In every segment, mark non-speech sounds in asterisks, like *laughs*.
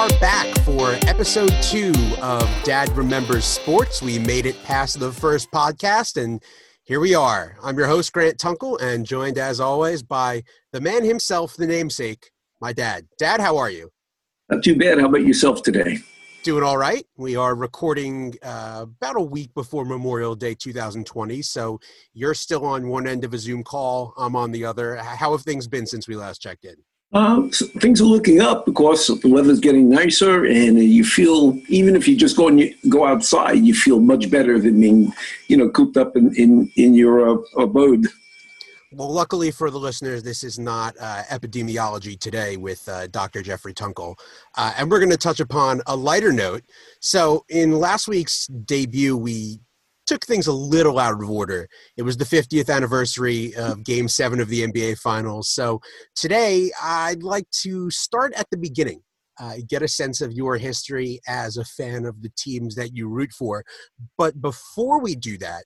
are back for episode two of Dad Remembers Sports. We made it past the first podcast, and here we are. I'm your host, Grant Tunkel, and joined as always by the man himself, the namesake, my dad. Dad, how are you? Not too bad. How about yourself today? Doing all right. We are recording uh, about a week before Memorial Day 2020. So you're still on one end of a Zoom call. I'm on the other. How have things been since we last checked in? Uh, things are looking up because the weather's getting nicer, and you feel even if you just go and you go outside, you feel much better than being, you know, cooped up in in, in your uh, abode. Well, luckily for the listeners, this is not uh, epidemiology today with uh, Dr. Jeffrey Tunkel. Uh, and we're going to touch upon a lighter note. So, in last week's debut, we took things a little out of order. It was the 50th anniversary of Game 7 of the NBA Finals. So, today, I'd like to start at the beginning. Uh, get a sense of your history as a fan of the teams that you root for. But before we do that,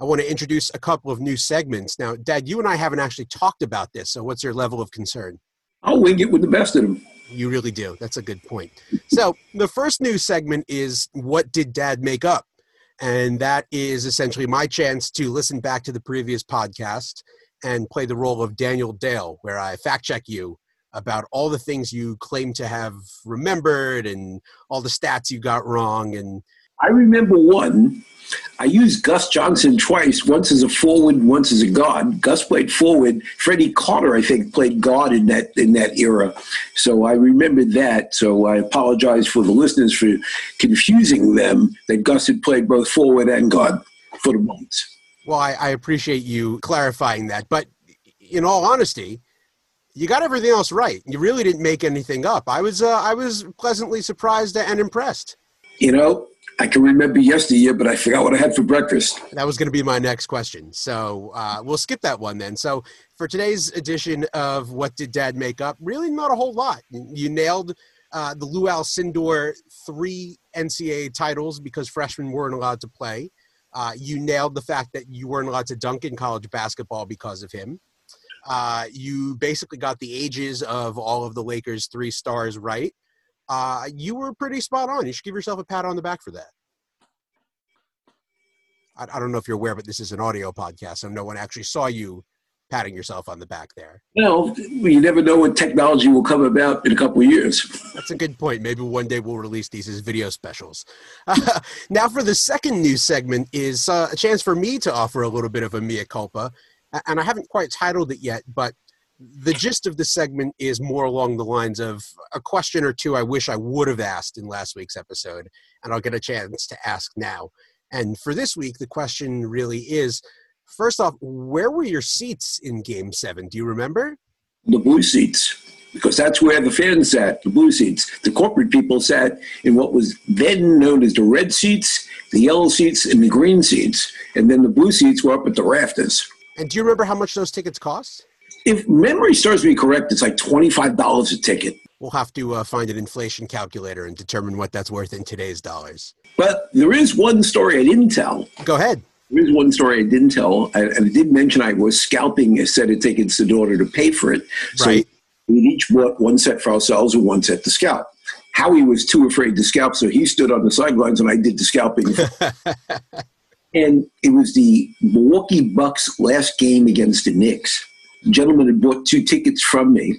I want to introduce a couple of new segments. Now, Dad, you and I haven't actually talked about this, so what's your level of concern? I'll wing it with the best of them. You really do. That's a good point. So, the first new segment is What Did Dad Make Up? And that is essentially my chance to listen back to the previous podcast and play the role of Daniel Dale, where I fact check you about all the things you claim to have remembered and all the stats you got wrong. And I remember one I used Gus Johnson twice, once as a forward, once as a guard. Gus played forward. Freddie Carter, I think, played guard in that in that era. So I remember that. So I apologize for the listeners for confusing them that Gus had played both forward and guard for the Bulls. Well, I, I appreciate you clarifying that. But in all honesty, you got everything else right. You really didn't make anything up. I was uh, I was pleasantly surprised and impressed. You know, I can remember yesteryear, but I forgot what I had for breakfast. That was going to be my next question. So uh, we'll skip that one then. So for today's edition of What Did Dad Make Up, really not a whole lot. You nailed uh, the Lou Alcindor three NCAA titles because freshmen weren't allowed to play. Uh, you nailed the fact that you weren't allowed to dunk in college basketball because of him. Uh, you basically got the ages of all of the Lakers' three stars right uh, you were pretty spot on. You should give yourself a pat on the back for that. I, I don't know if you're aware, but this is an audio podcast, so no one actually saw you patting yourself on the back there. Well, you never know what technology will come about in a couple of years. *laughs* That's a good point. Maybe one day we'll release these as video specials. Uh, *laughs* now, for the second news segment, is uh, a chance for me to offer a little bit of a mea culpa, and I haven't quite titled it yet, but the gist of the segment is more along the lines of a question or two I wish I would have asked in last week's episode, and I'll get a chance to ask now. And for this week, the question really is first off, where were your seats in game seven? Do you remember? The blue seats, because that's where the fans sat, the blue seats. The corporate people sat in what was then known as the red seats, the yellow seats, and the green seats. And then the blue seats were up at the rafters. And do you remember how much those tickets cost? If memory serves me correct, it's like $25 a ticket. We'll have to uh, find an inflation calculator and determine what that's worth in today's dollars. But there is one story I didn't tell. Go ahead. There is one story I didn't tell, and I did mention I was scalping a set of tickets in order to pay for it. So right. we each bought one set for ourselves and one set to scalp. Howie was too afraid to scalp, so he stood on the sidelines and I did the scalping. *laughs* and it was the Milwaukee Bucks last game against the Knicks gentleman had bought two tickets from me,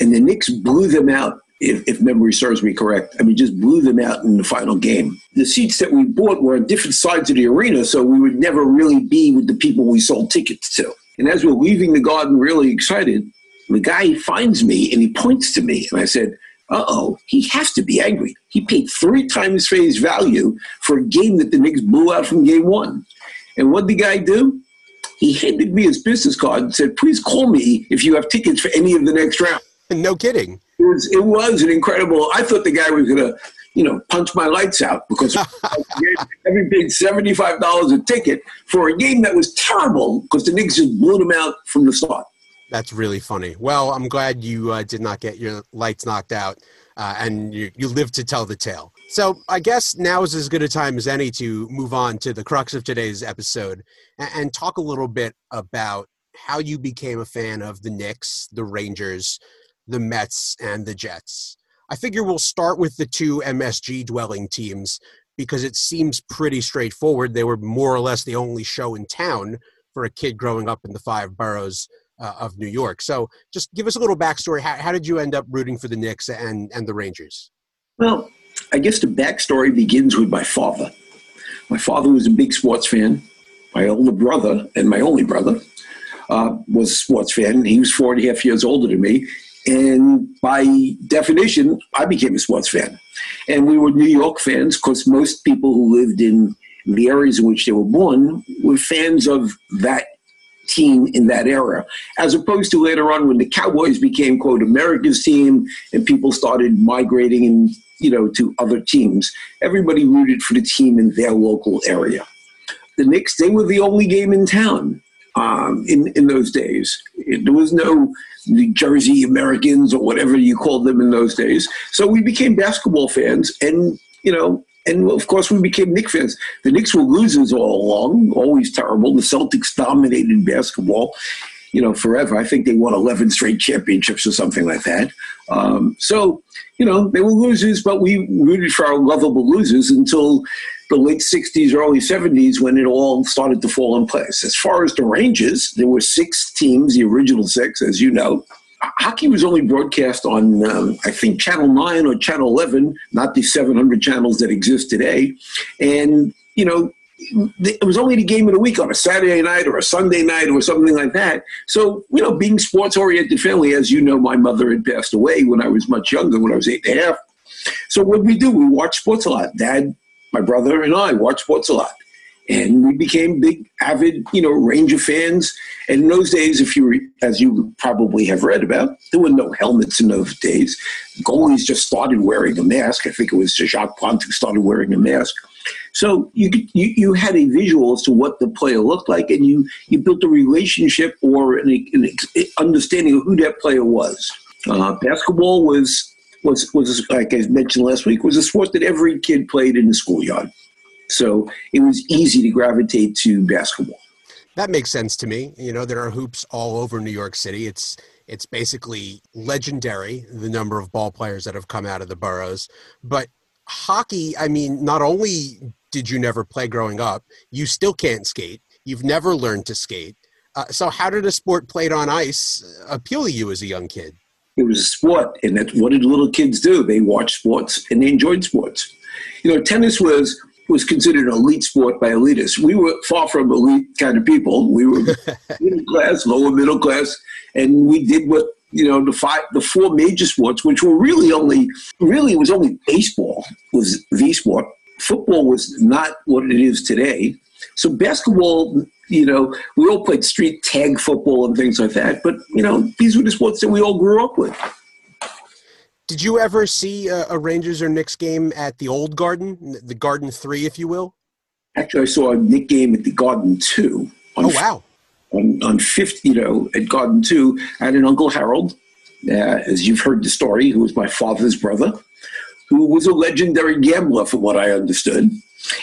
and the Knicks blew them out. If, if, memory serves me correct, I mean, just blew them out in the final game. The seats that we bought were on different sides of the arena, so we would never really be with the people we sold tickets to. And as we're leaving the garden, really excited, the guy finds me and he points to me, and I said, uh oh, he has to be angry. He paid three times face value for a game that the Knicks blew out from game one. And what did the guy do? He handed me his business card and said, "Please call me if you have tickets for any of the next round." *laughs* No kidding. It was, it was an incredible. I thought the guy was going to, you know, punch my lights out because *laughs* every paid seventy five dollars a ticket for a game that was terrible because the Knicks just blew them out from the start. That's really funny. Well, I'm glad you uh, did not get your lights knocked out, uh, and you you lived to tell the tale. So I guess now is as good a time as any to move on to the crux of today's episode and, talk a little bit about how you became a fan of the Knicks, the Rangers, the Mets, and the Jets. I figure we'll start with the two MSG dwelling teams because it seems pretty straightforward. They were more or less the only show in town for a kid growing up in the five boroughs uh, of New York. So just give us a little backstory. How, how did you end up rooting for the Knicks and, and the Rangers? Well, I guess the backstory begins with my father. My father was a big sports fan. My older brother and my only brother uh, was a sports fan. He was four and a half years older than me. And by definition, I became a sports fan. And we were New York fans because most people who lived in the areas in which they were born were fans of that team in that era, as opposed to later on when the Cowboys became quote America's team and people started migrating and you know to other teams. Everybody rooted for the team in their local area. The Knicks, they were the only game in town um, in in those days. There was no New Jersey Americans or whatever you called them in those days. So we became basketball fans, and you know, and of course we became Knicks fans. The Knicks were losers all along, always terrible. The Celtics dominated basketball, you know, forever. I think they won 11 straight championships or something like that. Um, so, you know, they were losers, but we rooted for our lovable losers until the late 60s, early 70s when it all started to fall in place. As far as the Rangers, there were six teams, the original six, as you know. Hockey was only broadcast on, um, I think, Channel 9 or Channel 11, not the 700 channels that exist today. And, you know, it was only the game of the week on a Saturday night or a Sunday night or something like that. So, you know, being sports oriented family, as you know, my mother had passed away when I was much younger, when I was eight and a half. So what we do, we watch sports a lot. Dad my brother and I watched sports a lot. And we became big, avid, you know, Ranger fans. And in those days, if you, were, as you probably have read about, there were no helmets in those days. Goalies just started wearing a mask. I think it was Jacques Plante who started wearing a mask. So you, you you had a visual as to what the player looked like, and you you built a relationship or an, an understanding of who that player was. Uh, basketball was was was like I mentioned last week was a sport that every kid played in the schoolyard. So it was easy to gravitate to basketball. That makes sense to me. You know, there are hoops all over New York City. It's it's basically legendary the number of ball players that have come out of the boroughs. But hockey, I mean, not only did you never play growing up, you still can't skate. You've never learned to skate. Uh, so, how did a sport played on ice appeal to you as a young kid? It was a sport, and that's what did little kids do? They watched sports and they enjoyed sports. You know, tennis was was considered an elite sport by elitists. We were far from elite kind of people. We were *laughs* middle class, lower middle class, and we did what you know the five, the four major sports, which were really only really it was only baseball was the sport. Football was not what it is today. So basketball you know, we all played street tag football and things like that. But you know, these were the sports that we all grew up with. Did you ever see a, a Rangers or Knicks game at the old Garden, the Garden Three, if you will? Actually, I saw a Knick game at the Garden Two. oh wow! On on fifth, you know, at Garden Two, I had an uncle Harold, uh, as you've heard the story, who was my father's brother, who was a legendary gambler, from what I understood.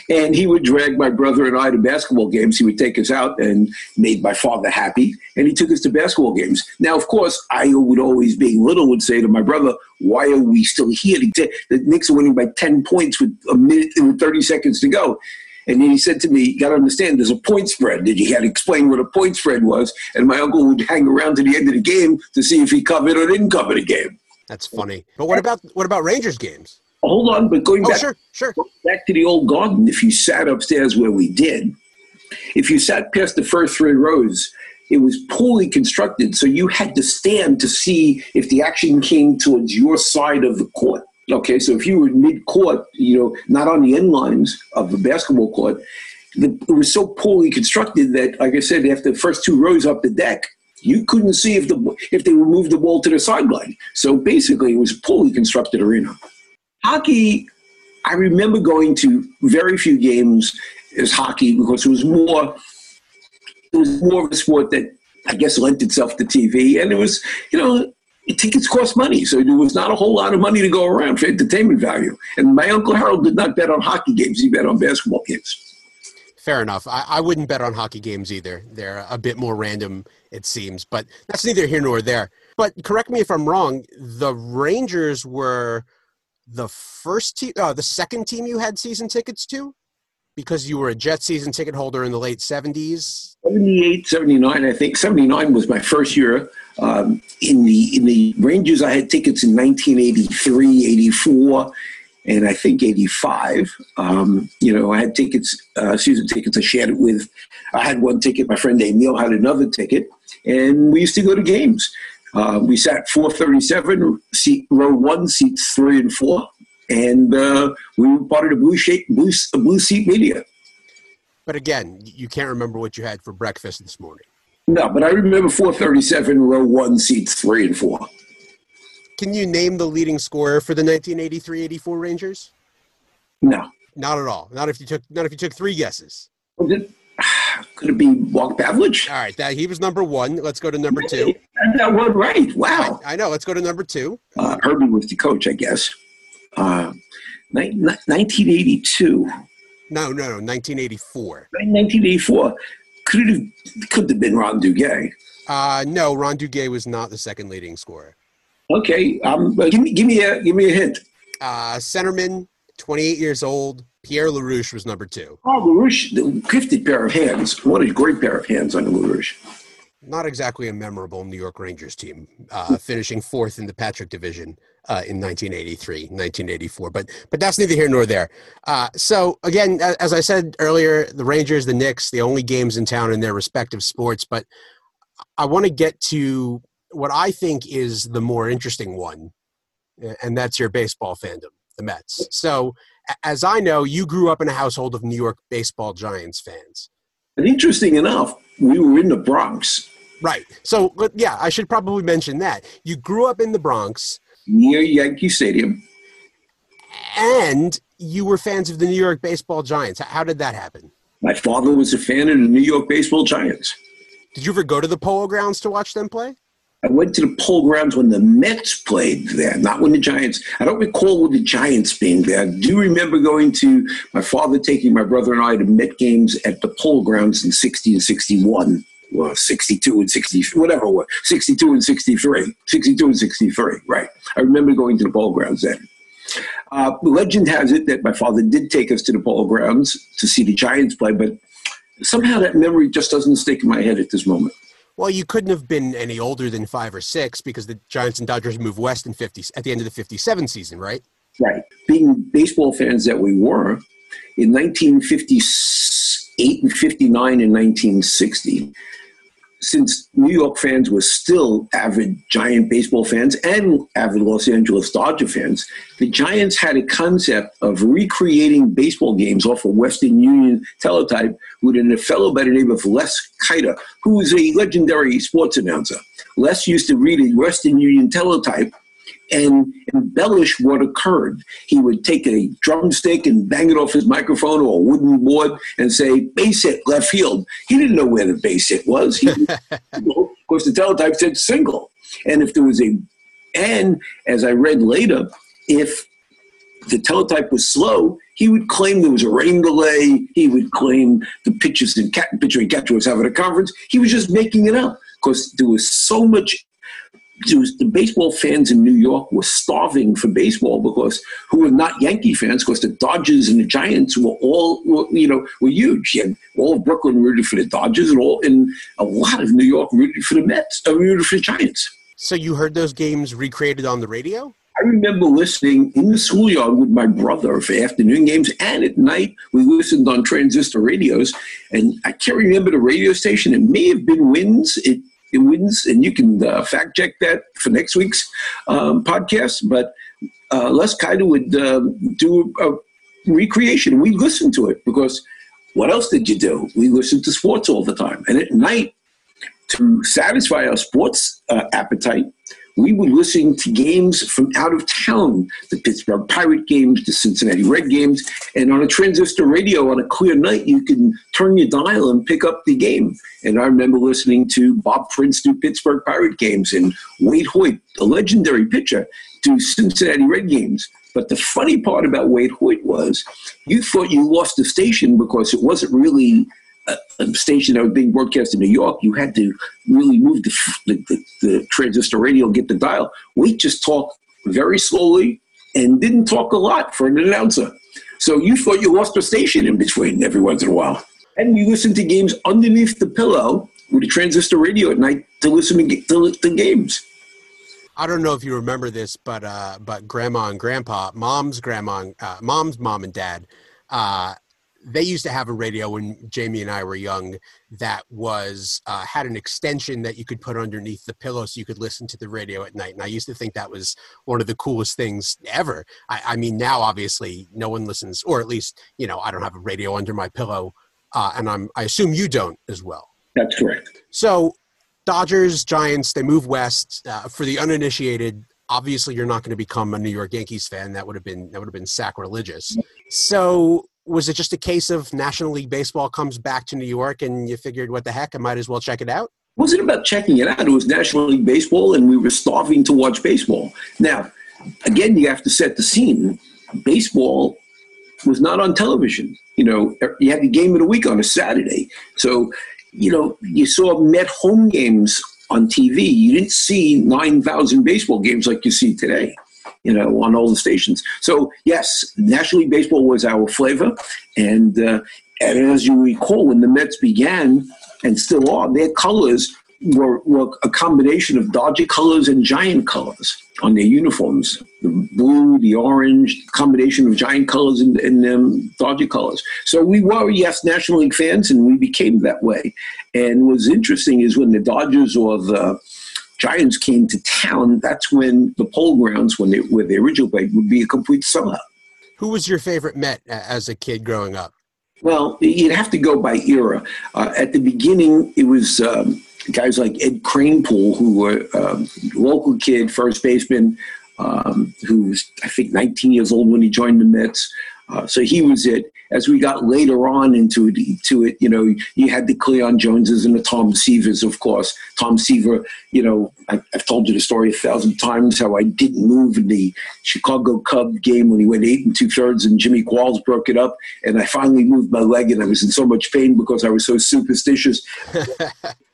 And he would drag my brother and I to basketball games. He would take us out and made my father happy. And he took us to basketball games. Now, of course, I would always, being little, would say to my brother, why are we still here? The Knicks are winning by 10 points with a minute with 30 seconds to go. And then he said to me, You got to understand, there's a point spread. Did you had to explain what a point spread was? And my uncle would hang around to the end of the game to see if he covered or didn't cover the game. That's funny. But what about what about Rangers games? hold on, but going oh, back, sure, sure. back to the old garden, if you sat upstairs where we did, if you sat past the first three rows, it was poorly constructed, so you had to stand to see if the action came towards your side of the court. Okay, so if you were mid court, you know, not on the end lines of the basketball court, the, it was so poorly constructed that, like I said, after the first two rows up the deck, you couldn't see if the if they moved the ball to the sideline. So basically, it was poorly constructed arena. Hockey, I remember going to very few games as hockey because it was more it was more of a sport that I guess lent itself to TV, and it was you know tickets cost money, so there was not a whole lot of money to go around for entertainment value. And my uncle Harold did not bet on hockey games; he bet on basketball games. fair enough. I, I wouldn't bet on hockey games either. They're a bit more random, it seems, but that's neither here nor there. But correct me if I'm wrong. The Rangers were the first team, uh, the second team you had season tickets to, because you were a Jet season ticket holder in the late 70s. 78, 79, I think. 79 was my first year. Um, in the in the Rangers, I had tickets in 1983, 84, and I think 85. Um, you know, I had tickets, uh, season tickets. I shared it with. I had one ticket. My friend Emil had another ticket, and we used to go to games. Uh, we sat 437, seat row one, seats three and four, and uh, we were part of the blue, shape, blue, blue seat media. But again, you can't remember what you had for breakfast this morning. No, but I remember 437, row one, seats three and four. Can you name the leading scorer for the 1983-84 Rangers? No, not at all. Not if you took not if you took three guesses. Was *sighs* it, could it be Walt Pavelich? All right, that he was number one. Let's go to number two. Got one right. Wow. I, I know. Let's go to number two. Uh, Herbie was the coach, I guess. Uh, 1982. No, no, no. 1984. 1984. Could it have, could have been Ron Duguay. Uh, no, Ron Duguay was not the second leading scorer. Okay, um, give me give me a give me a hint. Uh, centerman, 28 years old. Pierre LaRouche was number two. Oh, LaRouche, the gifted pair of hands. What a great pair of hands on LaRouche. Not exactly a memorable New York Rangers team, uh, finishing fourth in the Patrick Division uh, in 1983, 1984. But but that's neither here nor there. Uh, so again, as I said earlier, the Rangers, the Knicks, the only games in town in their respective sports. But I want to get to what I think is the more interesting one, and that's your baseball fandom, the Mets. So, as I know, you grew up in a household of New York baseball Giants fans. And interesting enough, we were in the Bronx. Right. So, yeah, I should probably mention that. You grew up in the Bronx. Near Yankee Stadium. And you were fans of the New York baseball Giants. How did that happen? My father was a fan of the New York baseball Giants. Did you ever go to the Polo Grounds to watch them play? I went to the polo grounds when the Mets played there, not when the Giants. I don't recall the Giants being there. I do remember going to my father taking my brother and I to Met games at the polo grounds in 60 and 61. Well, 62 and 60, whatever it was, 62 and 63. 62 and 63, right. I remember going to the Polo Grounds then. Uh, legend has it that my father did take us to the Polo Grounds to see the Giants play, but somehow that memory just doesn't stick in my head at this moment. Well, you couldn't have been any older than five or six because the Giants and Dodgers moved west in 50 at the end of the 57 season, right? Right. Being baseball fans that we were, in 1958 and 59 and 1960, since New York fans were still avid Giant baseball fans and avid Los Angeles Dodger fans, the Giants had a concept of recreating baseball games off of Western Union teletype with a fellow by the name of Les Keiter, who was a legendary sports announcer. Les used to read a Western Union teletype and embellish what occurred. He would take a drumstick and bang it off his microphone or a wooden board and say, base hit, left field. He didn't know where the base hit was. He, *laughs* of course, the teletype said single. And if there was a, and as I read later, if the teletype was slow, he would claim there was a rain delay. He would claim the pitchers and cat, pitcher and catcher was having a conference. He was just making it up because there was so much was, the baseball fans in New York were starving for baseball because who were not Yankee fans because the Dodgers and the Giants were all were, you know were huge. And all of Brooklyn rooted for the Dodgers, and all and a lot of New York rooted for the Mets, uh, rooted for the Giants. So you heard those games recreated on the radio? I remember listening in the schoolyard with my brother for afternoon games, and at night we listened on transistor radios. And I can't remember the radio station. It may have been WINS. It WINS, and you can uh, fact check that for next week's um, podcast. But uh, Les Keiter would uh, do a recreation. We listened to it because what else did you do? We listened to sports all the time, and at night to satisfy our sports uh, appetite, we would listen to games from out of town, the Pittsburgh Pirate games, the Cincinnati Red games, and on a transistor radio on a clear night, you can turn your dial and pick up the game. And I remember listening to Bob Prince do Pittsburgh Pirate games and Waite Hoyt, a legendary pitcher, do Cincinnati Red games. But the funny part about Waite Hoyt was you thought you lost the station because it wasn't really a, a station that was being broadcast in New York. You had to really move the, the, the, the transistor radio, get the dial. We just talked very slowly and didn't talk a lot for an announcer. So you thought you lost the station in between every once in a while. And you listened to games underneath the pillow with a transistor radio at night to listen to, to, to games. I don't know if you remember this, but uh, but grandma and grandpa, mom's grandma, uh, mom's mom and dad, uh, they used to have a radio when Jamie and I were young that was uh, had an extension that you could put underneath the pillow so you could listen to the radio at night. And I used to think that was one of the coolest things ever. I, I mean, now obviously no one listens, or at least you know I don't have a radio under my pillow, uh, and I'm I assume you don't as well. That's correct. So Dodgers, Giants, they move west. Uh, for the uninitiated, obviously you're not going to become a New York Yankees fan. That would have been that would have been sacrilegious. So was it just a case of National League Baseball comes back to New York and you figured, what the heck, I might as well check it out? It wasn't about checking it out. It was National League Baseball, and we were starving to watch baseball. Now, again, you have to set the scene. Baseball was not on television. You know, er, you had the game of the week on a Saturday. So you know, you saw Met home games on TV. You didn't see 9,000 baseball games like you see today, you know, on all the stations. So, yes, National League Baseball was our flavor. And, uh, and as you recall, when the Mets began and still are, their colors were, were a combination of Dodger colors and Giant colors on their uniforms. The blue, the orange, combination of Giant colors and, and um, Dodger colors. So we were, yes, National League fans, and we became that way. And what's interesting is when the Dodgers or the Giants came to town, that's when the Polo Grounds, when they, where the original played, would be a complete sellout. Who was your favorite Met as a kid growing up? Well, you'd have to go by era. Uh, at the beginning, it was um, guys like Ed Kranepool, who were um, local kid, first baseman, um, who was I think 19 years old when he joined the Mets. Uh, so he was it. As we got later on into it, to it, you know, you had the Cleon Joneses and the Tom Seavers, of course. Tom Seaver, you know, I, have told you the story a thousand times how I didn't move in the Chicago Cub game when he went eight and two thirds and Jimmy Qualls broke it up, and I finally moved my leg and I was in so much pain because I was so superstitious. *laughs*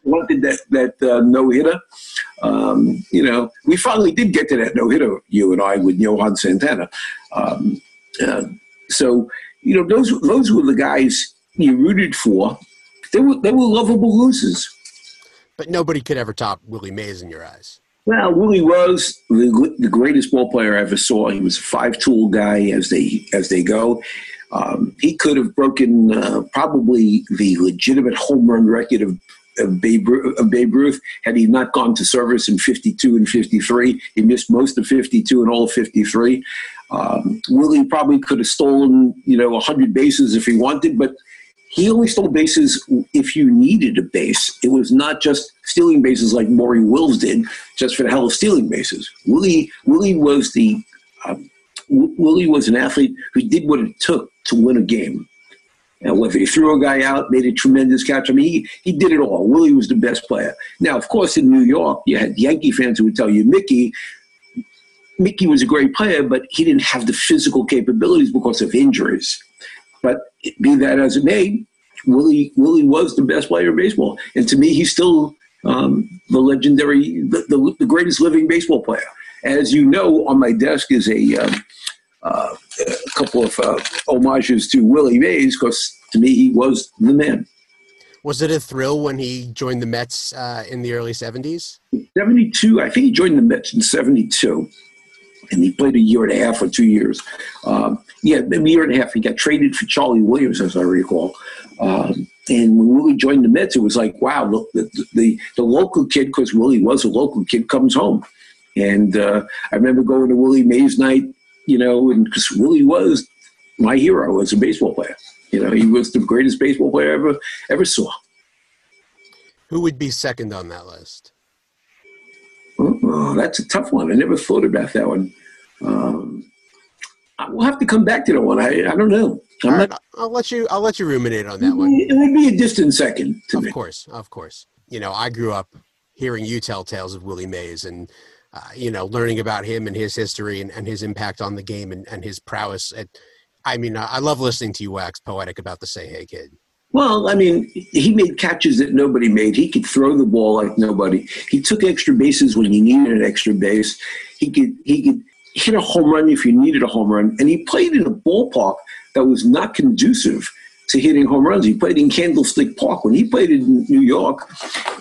wanted that that uh, no hitter. Um, you know, we finally did get to that no hitter. You and I with Johan Santana. Um, uh, so you know, those those were the guys you rooted for. They were they were lovable losers. But nobody could ever top Willie Mays in your eyes. Well, Willie was the, the greatest ball player I ever saw. He was a five-tool guy, as they as they go. Um, he could have broken uh, probably the legitimate home run record of of Babe, of Babe Ruth had he not gone to service in 52 and 53. He missed most of 52 and all of 53. Um, Willie probably could have stolen, you know, 100 bases if he wanted, but he only stole bases if you needed a base. It was not just stealing bases like Maury Wills did, just for the hell of stealing bases. Willie, Willie was the um, Willie was an athlete who did what it took to win a game. And whether he threw a guy out, made a tremendous catch. I mean, he, he did it all. Willie was the best player. Now, of course, in New York, you had Yankee fans who would tell you Mickey. Mickey was a great player, but he didn't have the physical capabilities because of injuries. But be that as it may, Willie Willie was the best player in baseball, and to me, he's still um, the legendary, the, the, the, greatest living baseball player. As you know, on my desk is a um, uh, a couple of uh, homages to Willie Mays because to me he was the man. Was it a thrill when he joined the Mets uh, in the early 70s? 72. I think he joined the Mets in 72. And he played a year and a half or two years. Um, yeah, a year and a half. He got traded for Charlie Williams, as I recall. Um, and when Willie joined the Mets, it was like, wow, look, the, the, the local kid, because Willie was a local kid, comes home. And uh, I remember going to Willie Mays night you know, and because Willie was my hero as a baseball player. You know, he was the greatest baseball player I ever ever saw. Who would be second on that list? Oh, that's a tough one. I never thought about that one. Um, we'll have to come back to that one. I, I don't know. Right, not, I'll let you. I'll let you ruminate on that one. It would be a distant second. of me. course, of course. You know, I grew up hearing you tell tales of Willie Mays, and uh, you know, learning about him and his history and, and his impact on the game and, and his prowess. At, I mean, I love listening to you wax poetic about the Say Hey Kid. Well, I mean, he made catches that nobody made. He could throw the ball like nobody. He took extra bases when he needed an extra base. He could he could hit a home run if you needed a home run, and he played in a ballpark that was not conducive to hitting home runs. He played in Candlestick Park. When he played in New York,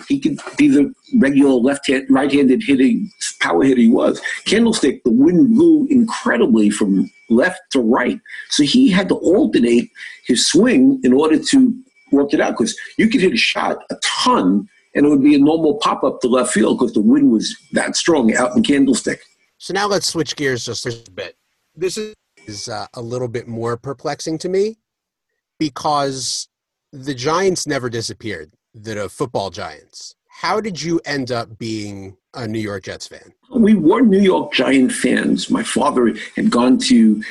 he could be the regular left hand, right handed hitting power hitter he was. Candlestick, the wind blew incredibly from left to right. So he had to alternate his swing in order to work it out because you could hit a shot a ton and it would be a normal pop up to left field because the wind was that strong out in Candlestick. So now let's switch gears just a bit. This is uh, a little bit more perplexing to me because the Giants never disappeared, the football Giants. How did you end up being a New York Jets fan? We were New York Giant fans. My father had gone to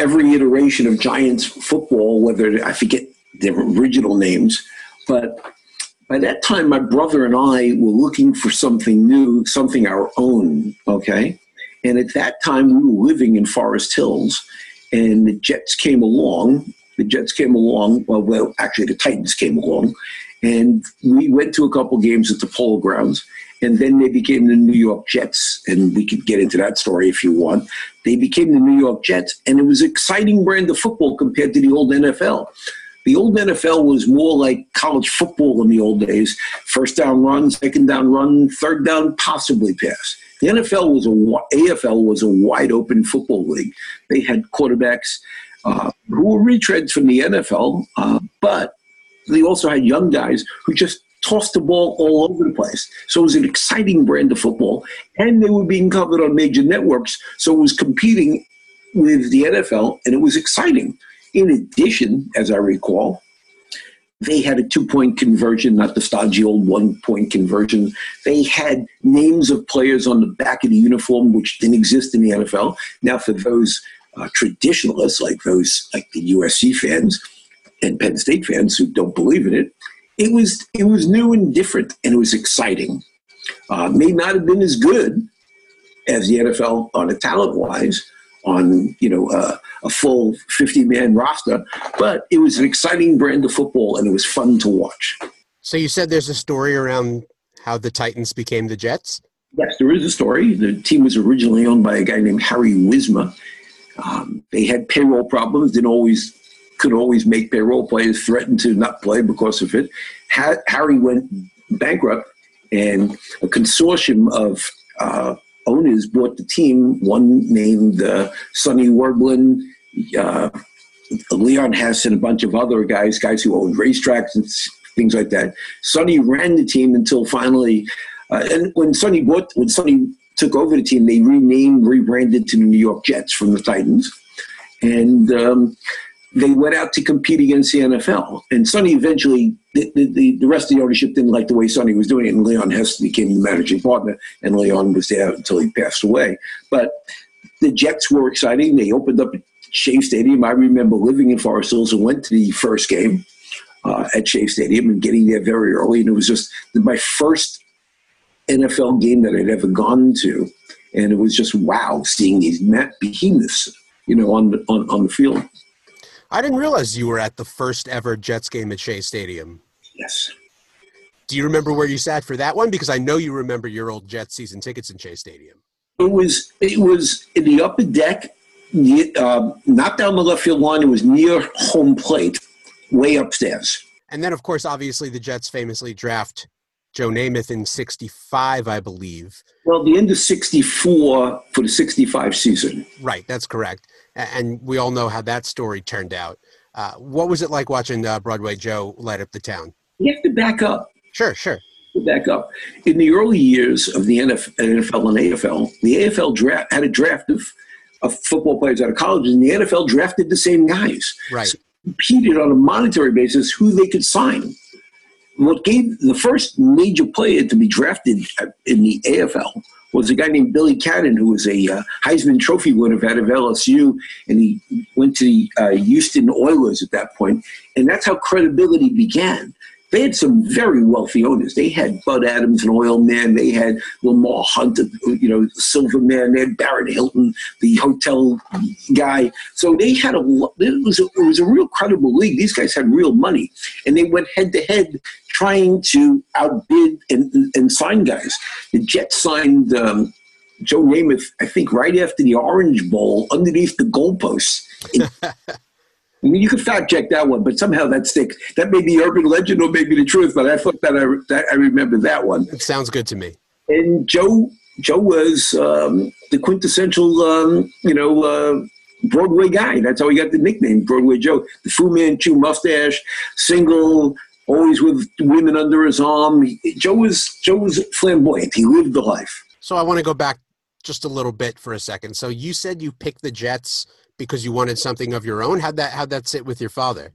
every iteration of Giants football, whether I forget their original names, but by that time, my brother and I were looking for something new, something our own, okay? And at that time, we were living in Forest Hills, and the Jets came along. The Jets came along. Well, well, actually, the Titans came along, and we went to a couple games at the Polo Grounds. And then they became the New York Jets, and we could get into that story if you want. They became the New York Jets, and it was an exciting brand of football compared to the old NFL. The old NFL was more like college football in the old days: first down run, second down run, third down possibly pass. The NFL was a AFL was a wide open football league. They had quarterbacks uh, who were retreads from the NFL, uh, but they also had young guys who just tossed the ball all over the place. So it was an exciting brand of football, and they were being covered on major networks. So it was competing with the NFL, and it was exciting. In addition, as I recall, they had a two point conversion, not the stodgy old one point conversion. They had names of players on the back of the uniform, which didn't exist in the NFL. Now, for those uh, traditionalists, like those like the USC fans and Penn State fans who don't believe in it, it was it was new and different, and it was exciting. Uh, may not have been as good as the NFL on a talent wise, on you know uh, a full 50 man roster but it was an exciting brand of football and it was fun to watch. So you said there's a story around how the titans became the jets? Yes there is a story. The team was originally owned by a guy named harry wismer um, they had payroll problems. Didn't always could always make payroll players threatened to not play because of it. Ha- harry went bankrupt and a consortium of uh, owners bought the team. One named uh, Sonny Werblin, uh, Leon Hess, and a bunch of other guys, guys who owned racetracks and things like that. Sonny ran the team until finally, uh, and when Sonny bought, when Sonny took over the team, they renamed, rebranded to the New York Jets from the Titans, and um, they went out to compete against the NFL. And Sonny eventually, the, the, the, rest of the ownership didn't like the way Sonny was doing it, and Leon Hess became the managing partner, and Leon was there until he passed away. But the Jets were exciting. They opened up Shea Stadium. I remember living in Forest Hills and went to the first game uh, at Shea Stadium and getting there very early. And it was just my first NFL game that I'd ever gone to. And it was just wow, seeing these behemoths, you know, on the, on, on the field. I didn't realize you were at the first ever Jets game at Shea Stadium. Yes. Do you remember where you sat for that one? Because I know you remember your old Jets season tickets in Shea Stadium. It was it was in the upper deck, uh, not down the left field line. It was near home plate, way upstairs. And then, of course, obviously, the Jets famously draft Joe Namath in '65, I believe. Well, the end of '64 for the '65 season. Right, that's correct and we all know how that story turned out. Uh, what was it like watching uh, Broadway Joe light up the town? You have to back up. Sure, sure. Back up. In the early years of the NFL, and AFL, the AFL draft had a draft of, of football players out of college, and the NFL drafted the same guys. Right. So competed on a monetary basis who they could sign. What gave the first major player to be drafted in the AFL was a guy named Billy Cannon, who was a uh, Heisman Trophy winner out of LSU, and he went to the uh, Houston Oilers at that point, and that's how credibility began. They had some very wealthy owners. They had Bud Adams, an oil man. They had Lamar Hunt, you know, the silver man. They had Barron Hilton, the hotel guy. So they had a it was a, it was a real credible league. These guys had real money, and they went head to head trying to outbid and, and sign guys. The Jets signed. Um, Joe Namath, I think, right after the Orange Bowl, underneath the goalposts. *laughs* I mean, you can fact check that one, but somehow that sticks. That may be urban legend or maybe the truth, but I thought that I, that I remember that one. It sounds good to me. And Joe Joe was um, the quintessential, um, you know, uh, Broadway guy. That's how he got the nickname, Broadway Joe. The Fu Manchu mustache, single, always with women under his arm. Joe was Joe was flamboyant. He lived the life. So I want to go back just a little bit for a second. So you said you picked the Jets because you wanted something of your own. How'd that how'd that sit with your father?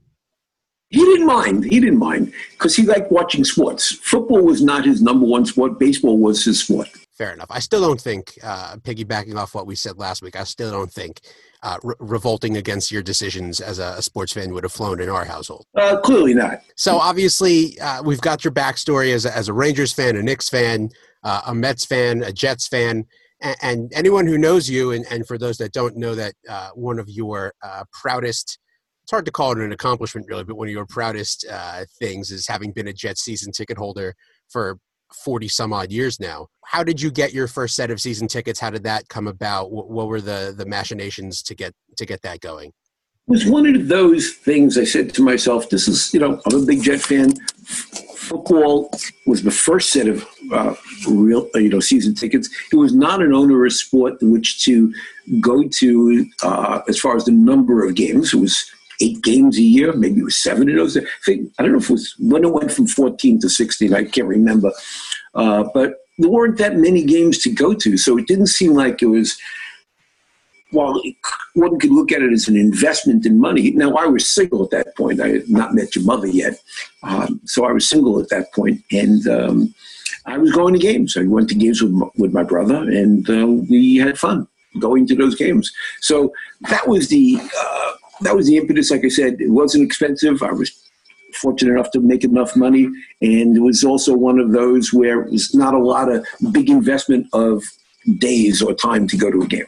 He didn't mind. He didn't mind because he liked watching sports. Football was not his number one sport. Baseball was his sport. Fair enough. I still don't think, uh, piggybacking off what we said last week, I still don't think uh, re- revolting against your decisions as a, a, sports fan would have flown in our household. Uh, clearly not. So obviously, uh, we've got your backstory as a, as a Rangers fan, a Knicks fan, uh, a Mets fan, a Jets fan and, and anyone who knows you, and, and for those that don't know that uh, one of your uh, proudest, it's hard to call it an accomplishment really, but one of your proudest uh, things is having been a Jet season ticket holder for 40 some odd years now. How did you get your first set of season tickets? How did that come about? What, what were the, the machinations to get, to get that going? It was one of those things I said to myself, this is, you know, I'm a big Jet fan football was the first set of uh, real, you know, season tickets. It was not an onerous sport in which to go to uh, as far as the number of games. It was eight games a year, maybe it was seven of those. I think I don't know if it was when it went from 14 to 16. I can't remember, uh, but there weren't that many games to go to, so it didn't seem like it was while one could look at it as an investment in money, now I was single at that point. I had not met your mother yet. Um, so I was single at that point, and um, I was going to games. I went to games with my, with my brother, and uh, we had fun going to those games. So that was the uh, that was the impetus. Like I said, it wasn't expensive. I was fortunate enough to make enough money, and it was also one of those where it was not a lot of big investment of days or time to go to a game.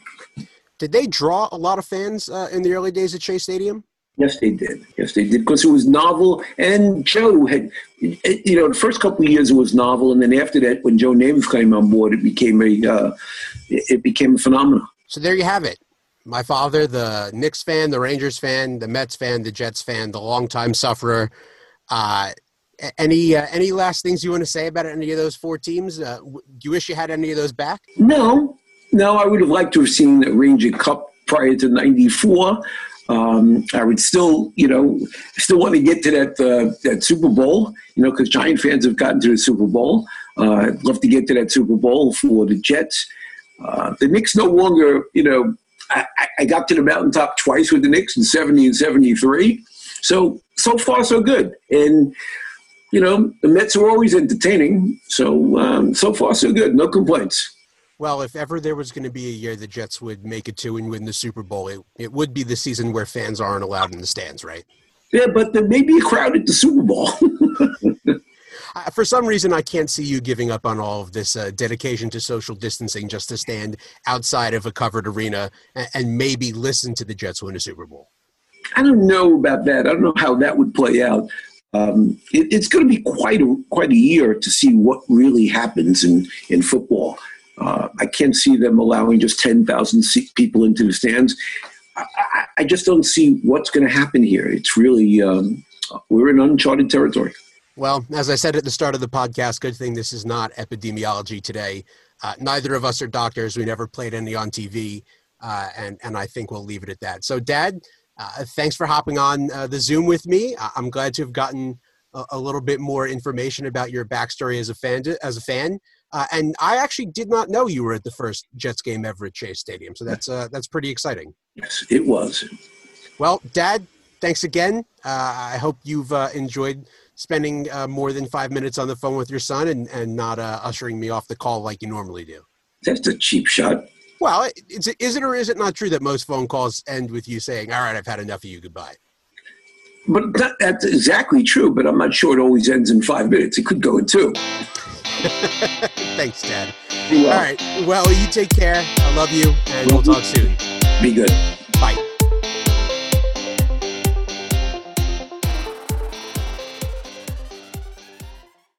Did they draw a lot of fans uh, in the early days at Shea Stadium? Yes, they did. Yes, they did because it was novel. And Joe had, you know, the first couple of years it was novel, and then after that, when Joe Namath came on board, it became a, uh, it became a phenomenon. So there you have it. My father, the Knicks fan, the Rangers fan, the Mets fan, the Jets fan, the longtime sufferer. Uh, any uh, any last things you want to say about any of those four teams? Uh, do you wish you had any of those back? No, no, I would have liked to have seen a Ranger Cup prior to '94. Um, I would still, you know, still want to get to that uh, that Super Bowl, you know, because Giant fans have gotten to the Super Bowl. Uh, I'd love to get to that Super Bowl for the Jets. Uh, the Knicks no longer, you know, I, I, got to the mountaintop twice with the Knicks in '70 and '73. So so far so good, and you know the Mets are always entertaining. So um, so far so good, no complaints. Well, if ever there was going to be a year the Jets would make it to and win the Super Bowl, it, it would be the season where fans aren't allowed in the stands, right? Yeah, but there may be a crowd at the Super Bowl. *laughs* for some reason, I can't see you giving up on all of this uh, dedication to social distancing just to stand outside of a covered arena and, and maybe listen to the Jets win a Super Bowl. I don't know about that. I don't know how that would play out. Um, it, it's going to be quite a quite a year to see what really happens in in football. Uh, I can't see them allowing just 10,000 people into the stands. I, I, just don't see what's going to happen here. It's really, um, we're in uncharted territory. Well, as I said at the start of the podcast, good thing this is not epidemiology today. Uh, neither of us are doctors. We never played any on TV, uh, and and I think we'll leave it at that. So, Dad, uh, thanks for hopping on uh, the Zoom with me. I'm glad to have gotten a, a, little bit more information about your backstory as a fan. As a fan, uh, and I actually did not know you were at the first Jets game ever at Shea Stadium. So that's uh, that's pretty exciting. Yes, it was. Well, Dad, thanks again. Uh, I hope you've uh, enjoyed spending uh, more than five minutes on the phone with your son and, and not uh, ushering me off the call like you normally do. That's a cheap shot. Well, is it, is it or is it not true that most phone calls end with you saying, "All right, I've had enough of you. Goodbye." But that, that's exactly true. But I'm not sure it always ends in five minutes. It could go in two. *laughs* Thanks, Dad. All right. Well, you take care. I love you, and we'll talk soon. Be good.